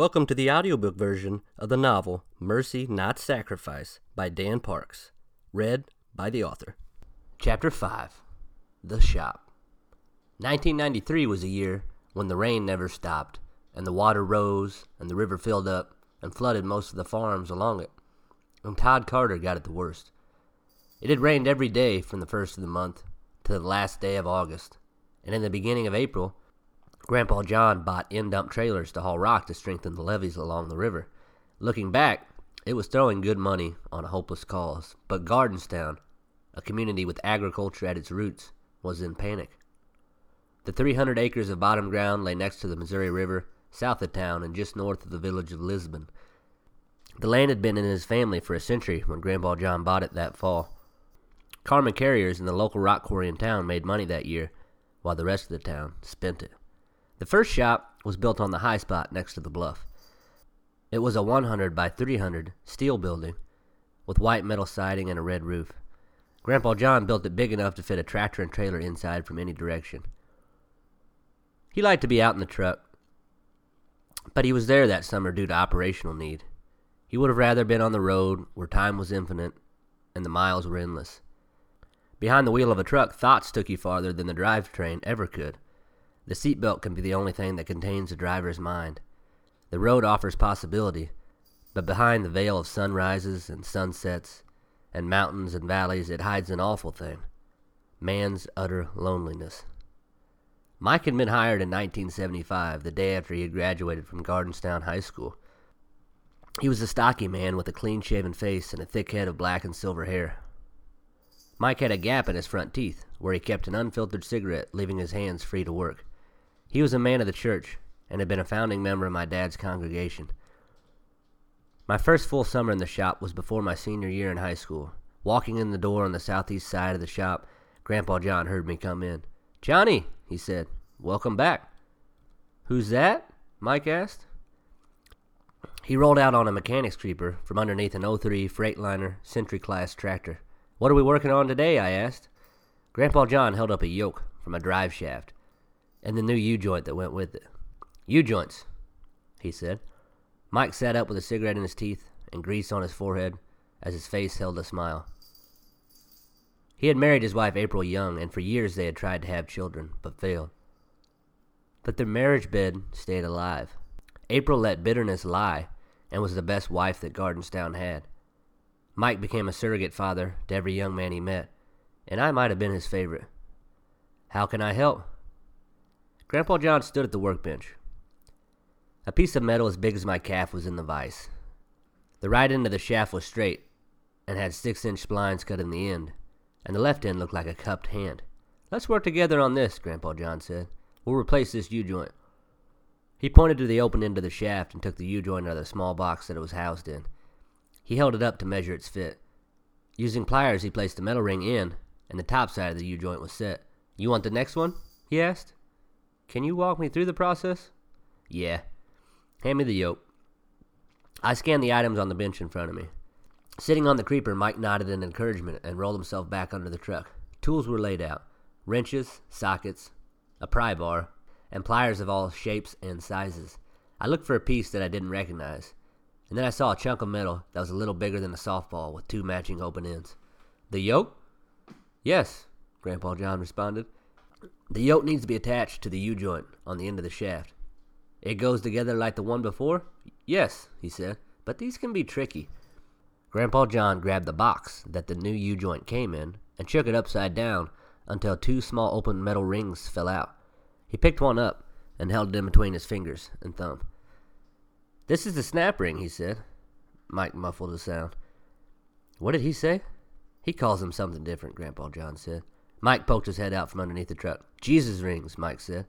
Welcome to the audiobook version of the novel Mercy Not Sacrifice by Dan Parks, read by the author. Chapter 5 The Shop 1993 was a year when the rain never stopped, and the water rose, and the river filled up and flooded most of the farms along it. And Todd Carter got it the worst. It had rained every day from the first of the month to the last day of August, and in the beginning of April, Grandpa John bought in dump trailers to haul rock to strengthen the levees along the river. Looking back, it was throwing good money on a hopeless cause, but Gardenstown, a community with agriculture at its roots, was in panic. The 300 acres of bottom ground lay next to the Missouri River, south of town, and just north of the village of Lisbon. The land had been in his family for a century when Grandpa John bought it that fall. Carmen Carriers and the local rock quarry in town made money that year, while the rest of the town spent it. The first shop was built on the high spot next to the bluff. It was a 100 by 300 steel building with white metal siding and a red roof. Grandpa John built it big enough to fit a tractor and trailer inside from any direction. He liked to be out in the truck, but he was there that summer due to operational need. He would have rather been on the road where time was infinite and the miles were endless. Behind the wheel of a truck, thoughts took you farther than the drivetrain ever could. The seatbelt can be the only thing that contains the driver's mind. The road offers possibility, but behind the veil of sunrises and sunsets and mountains and valleys, it hides an awful thing man's utter loneliness. Mike had been hired in 1975, the day after he had graduated from Gardenstown High School. He was a stocky man with a clean shaven face and a thick head of black and silver hair. Mike had a gap in his front teeth, where he kept an unfiltered cigarette, leaving his hands free to work. He was a man of the church and had been a founding member of my dad's congregation. My first full summer in the shop was before my senior year in high school. Walking in the door on the southeast side of the shop, Grandpa John heard me come in. Johnny, he said, welcome back. Who's that? Mike asked. He rolled out on a mechanic's creeper from underneath an 03 Freightliner Century class tractor. What are we working on today? I asked. Grandpa John held up a yoke from a drive shaft and the new U joint that went with it. U joints, he said. Mike sat up with a cigarette in his teeth and grease on his forehead as his face held a smile. He had married his wife April Young, and for years they had tried to have children, but failed. But their marriage bed stayed alive. April let bitterness lie and was the best wife that Gardenstown had. Mike became a surrogate father to every young man he met, and I might have been his favorite. How can I help? Grandpa John stood at the workbench. A piece of metal as big as my calf was in the vise. The right end of the shaft was straight and had six inch splines cut in the end, and the left end looked like a cupped hand. Let's work together on this, Grandpa John said. We'll replace this U joint. He pointed to the open end of the shaft and took the U joint out of the small box that it was housed in. He held it up to measure its fit. Using pliers, he placed the metal ring in, and the top side of the U joint was set. You want the next one? he asked. Can you walk me through the process? Yeah. Hand me the yoke. I scanned the items on the bench in front of me. Sitting on the creeper, Mike nodded in encouragement and rolled himself back under the truck. Tools were laid out wrenches, sockets, a pry bar, and pliers of all shapes and sizes. I looked for a piece that I didn't recognize, and then I saw a chunk of metal that was a little bigger than a softball with two matching open ends. The yoke? Yes, Grandpa John responded. The yoke needs to be attached to the U joint on the end of the shaft. It goes together like the one before? Yes, he said, but these can be tricky. Grandpa John grabbed the box that the new U joint came in and shook it upside down until two small open metal rings fell out. He picked one up and held it in between his fingers and thumb. This is the snap ring, he said. Mike muffled the sound. What did he say? He calls them something different, Grandpa John said. Mike poked his head out from underneath the truck. Jesus rings, Mike said.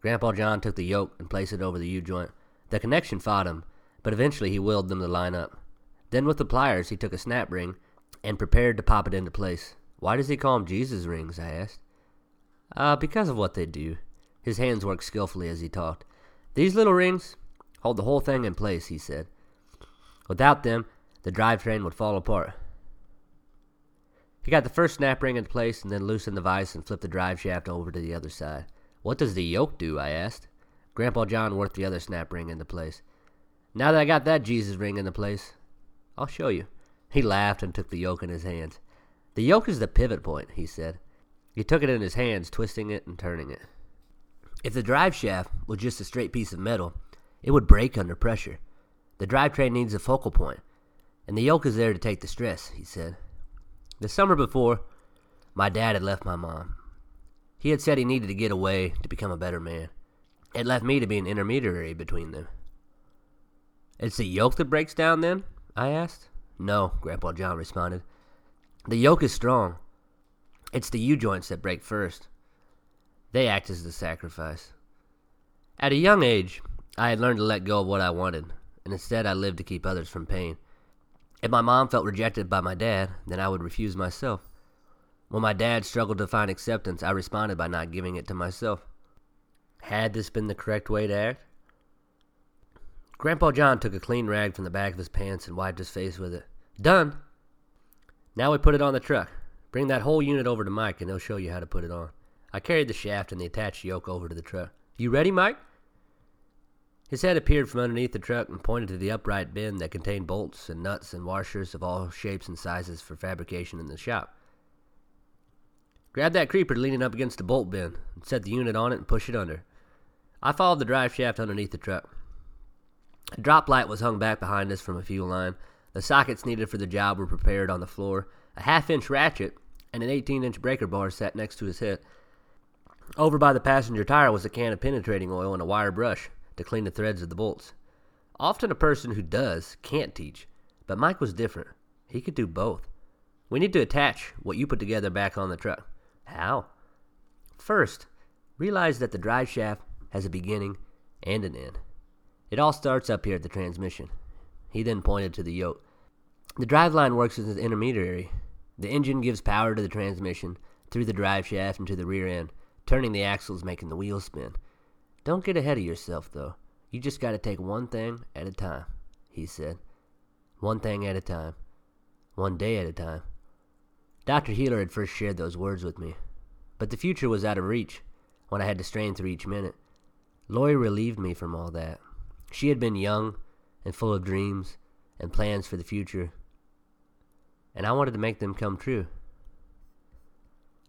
Grandpa John took the yoke and placed it over the U joint. The connection fought him, but eventually he willed them to line up. Then with the pliers, he took a snap ring and prepared to pop it into place. Why does he call them Jesus rings? I asked. Uh, because of what they do. His hands worked skillfully as he talked. These little rings hold the whole thing in place, he said. Without them, the drivetrain would fall apart. He got the first snap ring in place and then loosened the vise and flipped the drive shaft over to the other side. What does the yoke do? I asked. Grandpa John worked the other snap ring into place. Now that I got that Jesus ring in the place, I'll show you. He laughed and took the yoke in his hands. The yoke is the pivot point, he said. He took it in his hands, twisting it and turning it. If the drive shaft was just a straight piece of metal, it would break under pressure. The drivetrain needs a focal point, and the yoke is there to take the stress, he said. The summer before, my dad had left my mom. He had said he needed to get away to become a better man. It left me to be an intermediary between them. It's the yoke that breaks down then? I asked. No, Grandpa John responded. The yoke is strong. It's the U joints that break first. They act as the sacrifice. At a young age, I had learned to let go of what I wanted, and instead I lived to keep others from pain. If my mom felt rejected by my dad, then I would refuse myself. When my dad struggled to find acceptance, I responded by not giving it to myself. Had this been the correct way to act? Grandpa John took a clean rag from the back of his pants and wiped his face with it. Done! Now we put it on the truck. Bring that whole unit over to Mike and he'll show you how to put it on. I carried the shaft and the attached yoke over to the truck. You ready, Mike? His head appeared from underneath the truck and pointed to the upright bin that contained bolts and nuts and washers of all shapes and sizes for fabrication in the shop. Grab that creeper leaning up against the bolt bin and set the unit on it and push it under. I followed the drive shaft underneath the truck. A drop light was hung back behind us from a fuel line. The sockets needed for the job were prepared on the floor. A half inch ratchet and an 18 inch breaker bar sat next to his head. Over by the passenger tire was a can of penetrating oil and a wire brush to clean the threads of the bolts. Often a person who does can't teach, but Mike was different. He could do both. We need to attach what you put together back on the truck. How? First, realize that the drive shaft has a beginning and an end. It all starts up here at the transmission. He then pointed to the yoke. The drive line works as an intermediary. The engine gives power to the transmission through the drive shaft and to the rear end, turning the axles, making the wheels spin. Don't get ahead of yourself, though. You just got to take one thing at a time, he said. One thing at a time. One day at a time. Dr. Healer had first shared those words with me, but the future was out of reach when I had to strain through each minute. Lori relieved me from all that. She had been young and full of dreams and plans for the future, and I wanted to make them come true.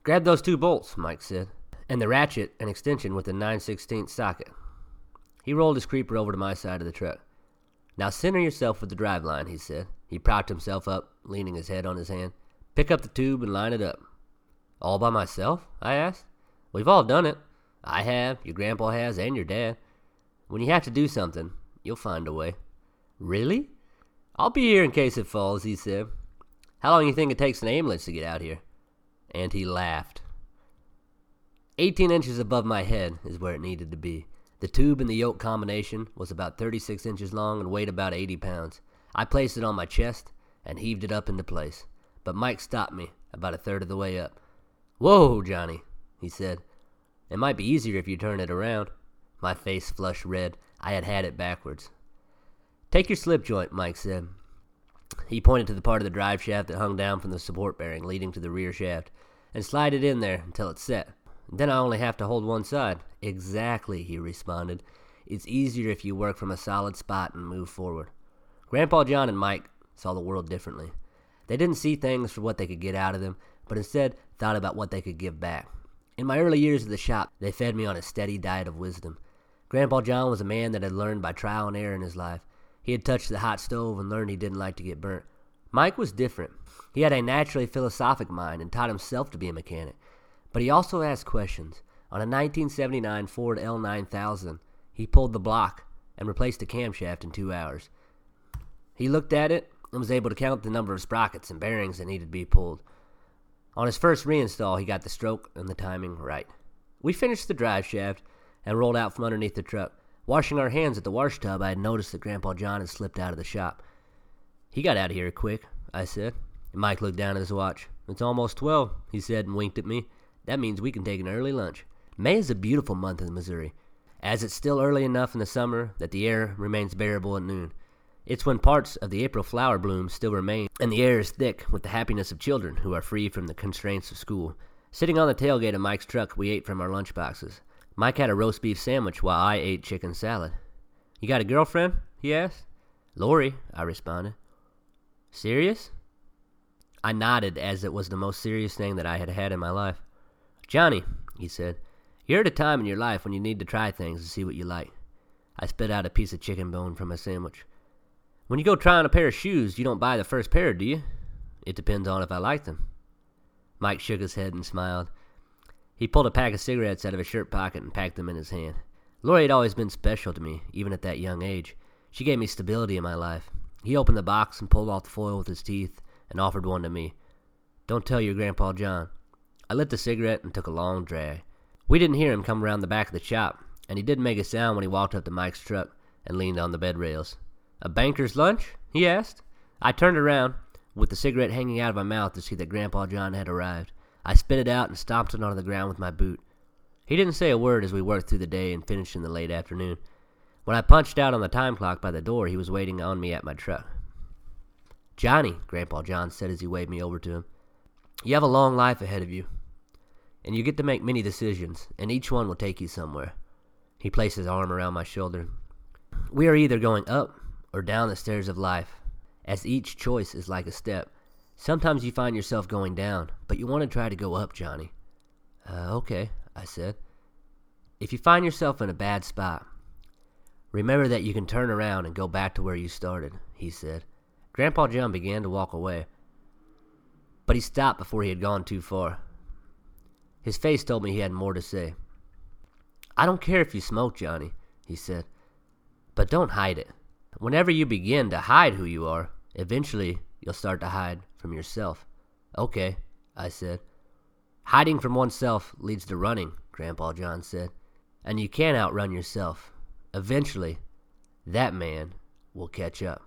Grab those two bolts, Mike said and the ratchet an extension with a 9 16 socket. He rolled his creeper over to my side of the truck. Now center yourself with the drive line, he said. He propped himself up, leaning his head on his hand. Pick up the tube and line it up. All by myself? I asked. We've all done it. I have, your grandpa has, and your dad. When you have to do something, you'll find a way. Really? I'll be here in case it falls, he said. How long do you think it takes an ambulance to get out here? And he laughed. 18 inches above my head is where it needed to be. The tube and the yoke combination was about 36 inches long and weighed about 80 pounds. I placed it on my chest and heaved it up into place. But Mike stopped me about a third of the way up. Whoa, Johnny, he said. It might be easier if you turn it around. My face flushed red. I had had it backwards. Take your slip joint, Mike said. He pointed to the part of the drive shaft that hung down from the support bearing leading to the rear shaft, and slide it in there until it's set. Then I only have to hold one side. Exactly, he responded. It's easier if you work from a solid spot and move forward. Grandpa John and Mike saw the world differently. They didn't see things for what they could get out of them, but instead thought about what they could give back. In my early years at the shop, they fed me on a steady diet of wisdom. Grandpa John was a man that had learned by trial and error in his life. He had touched the hot stove and learned he didn't like to get burnt. Mike was different. He had a naturally philosophic mind and taught himself to be a mechanic. But he also asked questions. On a 1979 Ford L9000, he pulled the block and replaced the camshaft in two hours. He looked at it and was able to count the number of sprockets and bearings that needed to be pulled. On his first reinstall, he got the stroke and the timing right. We finished the drive shaft and rolled out from underneath the truck. Washing our hands at the wash tub, I had noticed that Grandpa John had slipped out of the shop. He got out of here quick, I said. Mike looked down at his watch. It's almost twelve, he said and winked at me. That means we can take an early lunch. May is a beautiful month in Missouri, as it's still early enough in the summer that the air remains bearable at noon. It's when parts of the April flower blooms still remain, and the air is thick with the happiness of children who are free from the constraints of school. Sitting on the tailgate of Mike's truck, we ate from our lunch boxes. Mike had a roast beef sandwich while I ate chicken salad. You got a girlfriend? he asked. Lori, I responded. Serious? I nodded as it was the most serious thing that I had had in my life. Johnny, he said, you're at a time in your life when you need to try things and see what you like. I spit out a piece of chicken bone from my sandwich. When you go try on a pair of shoes, you don't buy the first pair, do you? It depends on if I like them. Mike shook his head and smiled. He pulled a pack of cigarettes out of his shirt pocket and packed them in his hand. Lori had always been special to me, even at that young age. She gave me stability in my life. He opened the box and pulled off the foil with his teeth and offered one to me. Don't tell your Grandpa John. I lit the cigarette and took a long drag. We didn't hear him come around the back of the shop, and he didn't make a sound when he walked up to Mike's truck and leaned on the bed rails. A banker's lunch? he asked. I turned around, with the cigarette hanging out of my mouth, to see that Grandpa John had arrived. I spit it out and stomped it onto the ground with my boot. He didn't say a word as we worked through the day and finished in the late afternoon. When I punched out on the time clock by the door, he was waiting on me at my truck. Johnny, Grandpa John said as he waved me over to him, you have a long life ahead of you, and you get to make many decisions, and each one will take you somewhere. He placed his arm around my shoulder. We are either going up or down the stairs of life, as each choice is like a step. Sometimes you find yourself going down, but you want to try to go up, Johnny. Uh, okay, I said. If you find yourself in a bad spot, remember that you can turn around and go back to where you started, he said. Grandpa John began to walk away, but he stopped before he had gone too far. His face told me he had more to say. I don't care if you smoke, Johnny, he said, but don't hide it. Whenever you begin to hide who you are, eventually you'll start to hide from yourself. Okay, I said. Hiding from oneself leads to running, Grandpa John said, and you can't outrun yourself. Eventually, that man will catch up.